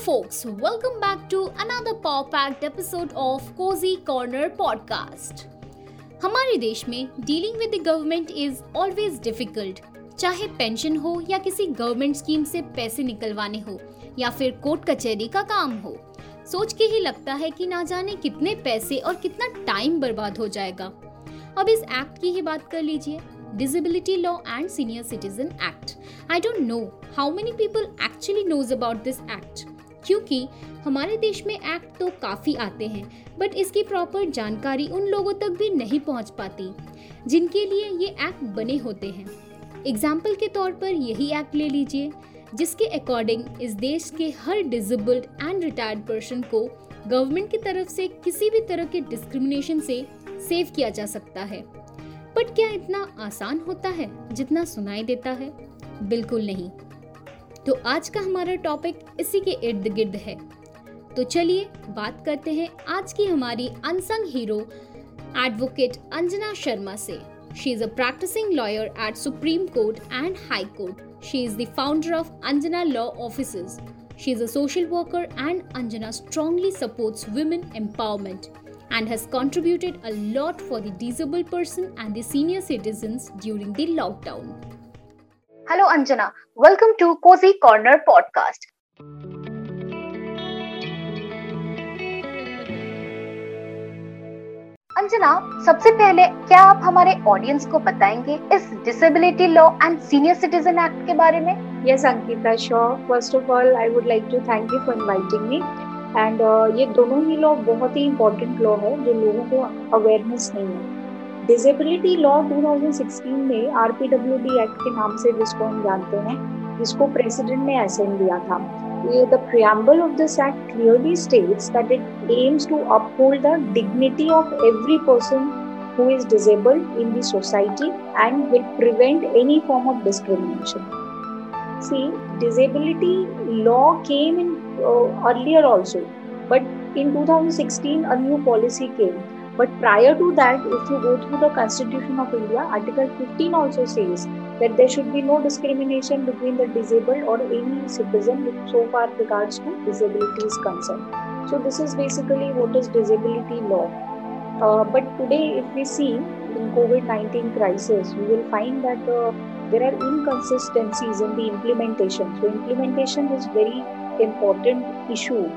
folks, welcome back to another power packed episode of Cozy Corner podcast. हमारे देश में dealing with the government is always difficult चाहे pension हो या किसी गवर्नमेंट स्कीम से पैसे निकलवाने हो या फिर कोर्ट कचहरी का काम हो सोच के ही लगता है कि ना जाने कितने पैसे और कितना टाइम बर्बाद हो जाएगा अब इस एक्ट की ही बात कर लीजिए Disability Law and Senior Citizen Act. I don't know how many people actually knows about this act. क्योंकि हमारे देश में एक्ट तो काफ़ी आते हैं बट इसकी प्रॉपर जानकारी उन लोगों तक भी नहीं पहुँच पाती, जिनके लिए ये एक्ट बने होते हैं। एग्ज़ाम्पल के तौर पर यही एक्ट ले लीजिए, जिसके अकॉर्डिंग इस देश के हर डिजेबल्ड एंड रिटायर्ड पर्सन को गवर्नमेंट की तरफ़ से किसी भी तरह के डिस्क्रिमिनेशन से सेव किया जा सकता है। बट क्या इतना आसान होता है, जितना सुनाई देता है? बिल्कुल नहीं। तो आज का हमारा टॉपिक इसी के इर्द गिर्द है। तो चलिए बात करते हैं आज की हमारी unsung hero advocate Anjana Sharma से। She is a practising lawyer at Supreme Court and High Court she is the founder of Anjana law office she is a social worker and Anjana strongly supports women empowerment and has contributed a lot for the disabled person and the senior citizens during the lockdown. Hello Anjana, welcome to Cozy Corner podcast. Anjana सबसे पहले क्या आप हमारे audience को बताएँगे इस disability law and senior citizen Act के बारे में? Yes Ankita so first of all I would like to thank you for inviting me and ये दोनों ही लॉ बहुत ही इंपॉर्टेंट लॉ है जो लोगों को अवेयरनेस नहीं है। डिजेबिलिटी लॉ 2016 में आरपीडब्ल्यूडी एक्ट के नाम से जिसको हम जानते हैं जिसको प्रेसिडेंट ने असेंड दिया था the preamble of this act clearly states that it aims to uphold the dignity of every person who is disabled in the society and will prevent any form of discrimination. See, disability law came in uh, earlier also. But in 2016, a new policy came. But prior to that, if you go through the Constitution of India, Article 15 also says that there should be no discrimination between the disabled or any citizen so far regards to disability is concerned. So this is basically what is disability law. Uh, but today, if we see in COVID-19 crisis, we will find that uh, there are inconsistencies in the implementation. So implementation is very important issue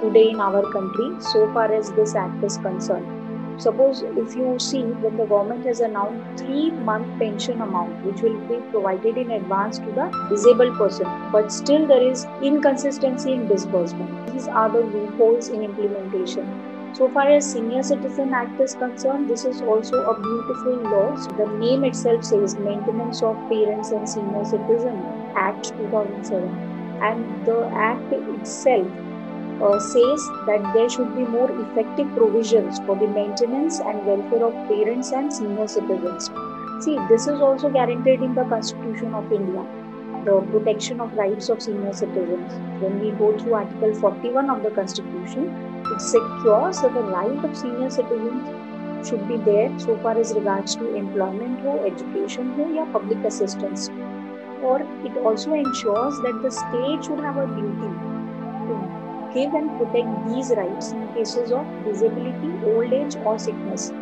today in our country so far as this act is concerned. Suppose if you see when the government has announced three month pension amount which will be provided in advance to the disabled person, but still there is inconsistency in disbursement. These are the loopholes in implementation. So far as Senior Citizen Act is concerned, this is also a beautiful law. So the name itself says Maintenance of Parents and Senior Citizen Act 2007 and the act itself uh, says that there should be more effective provisions for the maintenance and welfare of parents and senior citizens. See, this is also guaranteed in the Constitution of India, the protection of rights of senior citizens. When we go through Article 41 of the Constitution, it secures that the right of senior citizens should be there so far as regards to employment ho, education ho, या public assistance or it also ensures that the state should have a duty to give and protect these rights in cases of disability, old age, or sickness.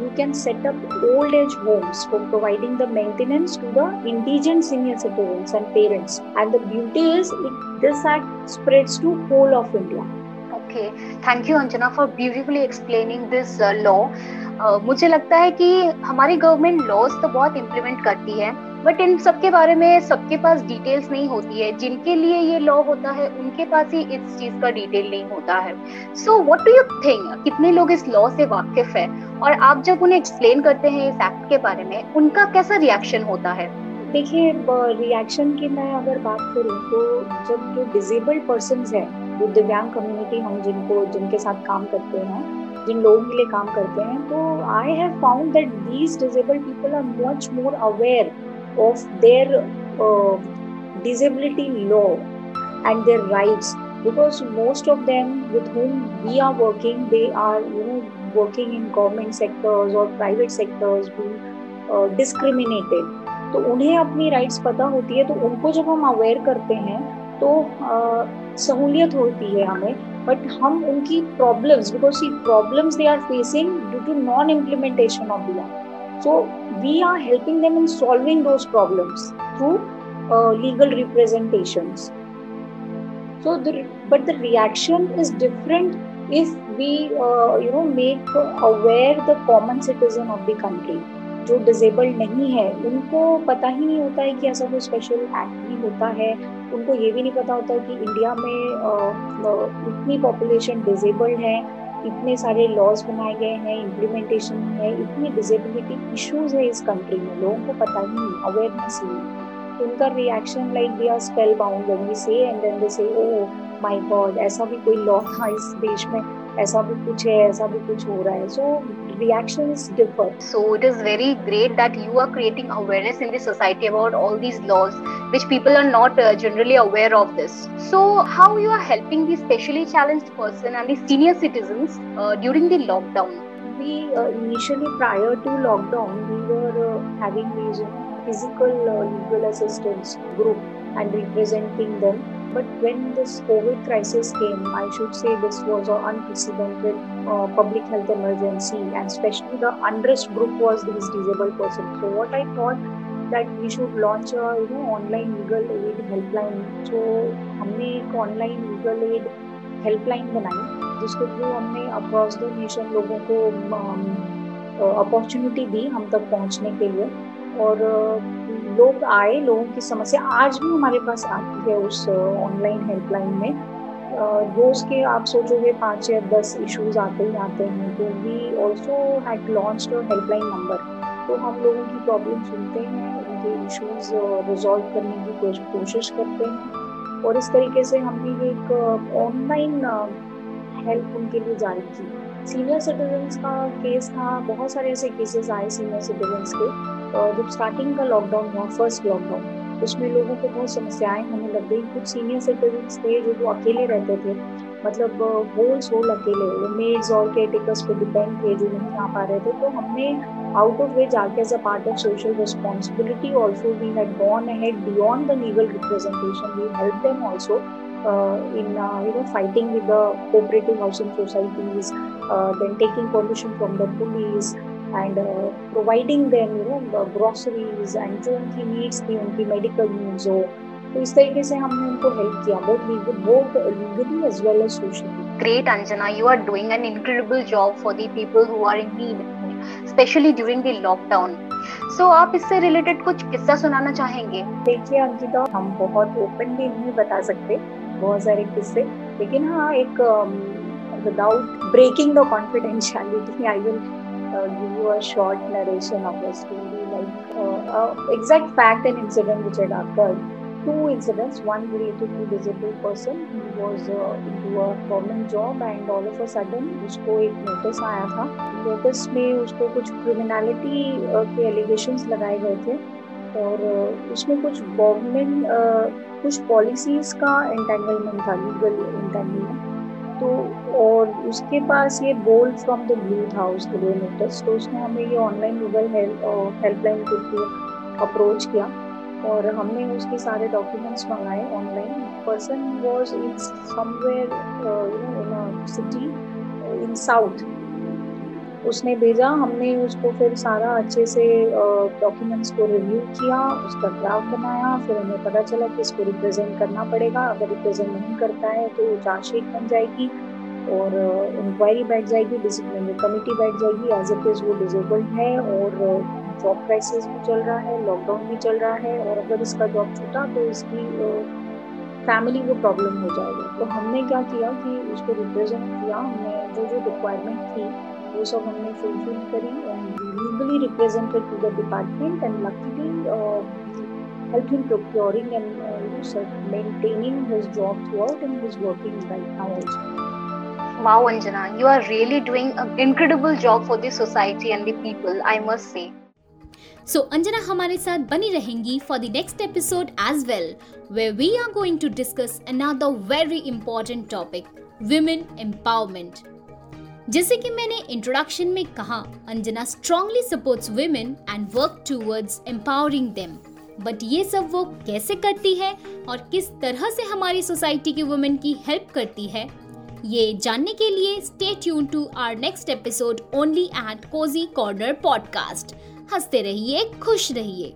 You can set up old age homes for providing the maintenance to the indigent senior citizens and parents. And the beauty is, it, this act spreads to whole of India. Okay, thank you Anjana for beautifully explaining this uh, law. Uh, मुझे लगता है कि हमारी government laws तो बहुत implement करती है but in सबके बारे में सबके पास डिटेल्स नहीं होती है। जिनके लिए ये लॉ होता है, उनके पास ही इस चीज़ का डिटेल नहीं होता है। So what do you think कितने लोग इस लॉ से वाकिफ है? और आप जब उन्हें एक्सप्लेन करते हैं इस एक्ट के बारे में, उनका कैसा रिएक्शन होता है? देखिए रिएक्शन की मैं अगर बात करूँ तो जब जो डिजेबल्ड पर्सन है जो दिव्यांग कम्युनिटी हम जिनको, जिनके साथ काम करते हैं, जिन लोगों के लिए काम करते हैं तो I have found that these disabled people are much more aware of their uh, disability law and their rights because most of them with whom we are working they are you know working in government sectors or private sectors being uh, discriminated तो उन्हें अपनी rights पता होती है तो उनको जब हम अवेयर करते हैं तो सहूलियत होती है हमें बट हम उनकी problems because problems they are facing due to non implementation of the law so we are helping them in solving those problems through legal representations so the but the reaction is different if we uh, you know make aware the common citizen of the country जो disabled नहीं है उनको पता ही नहीं होता है कि ऐसा कोई स्पेशल एक्ट भी होता है। उनको ये भी नहीं पता होता है कि इंडिया में इतनी पॉपुलेशन डिजेबल्ड है। इतने सारे लॉज बनाए गए हैं इम्प्लीमेंटेशन है, इतनी डिजेबिलिटी इश्यूज़ है इस कंट्री में, लोगों को पता ही नहीं अवेयरनेस ही नहीं। तो उनका reaction like they are spellbound when we say and then they say oh my God ऐसा भी कोई लॉ था इस देश में, ऐसा भी कुछ है, ऐसा भी कुछ हो रहा है। सो reactions differ. So it is very great that you are creating awareness in the society about all these laws, which people are not uh, generally aware of this. So how you are helping the specially challenged person and the senior citizens uh, during the lockdown? We uh, initially prior to lockdown, we were uh, having these physical uh, legal assistance group and representing them but when this COVID crisis came, I should say this was an unprecedented uh, public health emergency, and especially the unrest group was these disabled persons. So what I thought that we should launch a you know online legal aid helpline. So हमने एक online legal aid helpline बनाई जिसके through हमने across the nation लोगों को opportunity दी हम तक पहुँचने के लिए और लोग आए, लोगों की समस्या आज भी हमारे पास आती है उस ऑनलाइन हेल्पलाइन में। रोज के आप सोचोगे पाँच या दस इश्यूज़ आते ही आते हैं तो we also had launch helpline number तो हम लोगों की प्रॉब्लम सुनते हैं, उनके इश्यूज़ रिजॉल्व करने की कोशिश करते हैं। और इस तरीके से हमने एक ऑनलाइन हेल्प उनके लिए जारी की। सीनियर सिटीजन्स का केस था, बहुत सारे ऐसे केसेस आए सीनियर सिटीजन्स के। जब स्टार्टिंग का लॉकडाउन हुआ फ़र्स्ट लॉकडाउन उसमें लोगों को बहुत समस्याएँ होने लग गई। कुछ सीनियर सिटीजन्स थे जो वो अकेले रहते थे। मतलब होल सोल अकेले वो मेड्स और केयर टेकर्स पे डिपेंड थे जो नहीं आ पा रहे थे। तो हमने आउट ऑफ़ वे जाके as a part of social responsibility also we had gone ahead beyond the legal representation we help them also you know fighting with the cooperative housing societies, uh, then taking permission from the police, and providing them you know groceries and जो उनकी needs थी उनकी medical needs हो तो इस तरीके से हमने उनको हेल्प किया both legal both legally as well as socially Great, Anjana. You are doing an incredible job for the people who are in need, especially during the lockdown. So, आप इससे रिलेटेड कुछ किस्सा सुनाना चाहेंगे देखिए अंकिता हम बहुत ओपनली नहीं बता सकते बहुत सारे किस्से लेकिन हाँ एक without breaking the confidentiality I will uh, give you a short narration of a story, like uh, uh, exact fact and incident which had occurred. Two incidents, one related to disabled person who was uh, into a government job and all of a sudden उसको एक notice आया था notice में उसको कुछ criminality के allegations लगाए गए थे और उसमें कुछ गवर्नमेंट कुछ पॉलिसीज़ का एंटेंगलमेंट था लीगल एंटेंगलमेंट तो और उसके पास ये बोल फ्रॉम द ब्लू था उसके लिए नोटिस तो उसने हमें ये ऑनलाइन गूगल हेल्पलाइन के थ्रू अप्रोच किया और हमने उसके सारे डॉक्यूमेंट्स मंगाए online person was in somewhere you know in city in south उसने भेजा, हमने उसको फिर सारा अच्छे से डॉक्यूमेंट्स को रिव्यू किया, उसका ड्राफ्ट बनाया, फिर हमें पता चला कि इसको रिप्रेजेंट करना पड़ेगा। अगर रिप्रेजेंट नहीं करता है तो चार्जशीट बन जाएगी और इंक्वायरी बैठ जाएगी डिसिप्लिनरी कमेटी बैठ जाएगी। एज इट इज़ वो डिजेबल्ड है और जॉब क्राइसिस भी चल रहा है लॉकडाउन भी चल रहा है और अगर इसका जॉब छूटा तो इसकी फैमिली को प्रॉब्लम हो जाएगी। तो हमने क्या किया कि उसको रिप्रेजेंट किया, हमने जो जो रिक्वायरमेंट थी वो सब हमने फुलफिल करी and legally represented to the department and luckily helped him procuring and uh, maintaining his job throughout and he's working right now also. Wow, Anjana, you are really doing an incredible job for the society and the people, I must say. So Anjana हमारे साथ बनी रहेंगी for the next episode as well, where we are going to discuss another very important topic, women empowerment. जैसे कि मैंने introduction में कहा, Anjana strongly supports women and work towards empowering them but ये सब वो कैसे करती है और किस तरह से हमारी सोसाइटी की वुमेन की हेल्प करती है, ये जानने के लिए stay tune to our next episode only at Cozy Corner podcast हँसते रहिए, खुश रहिए।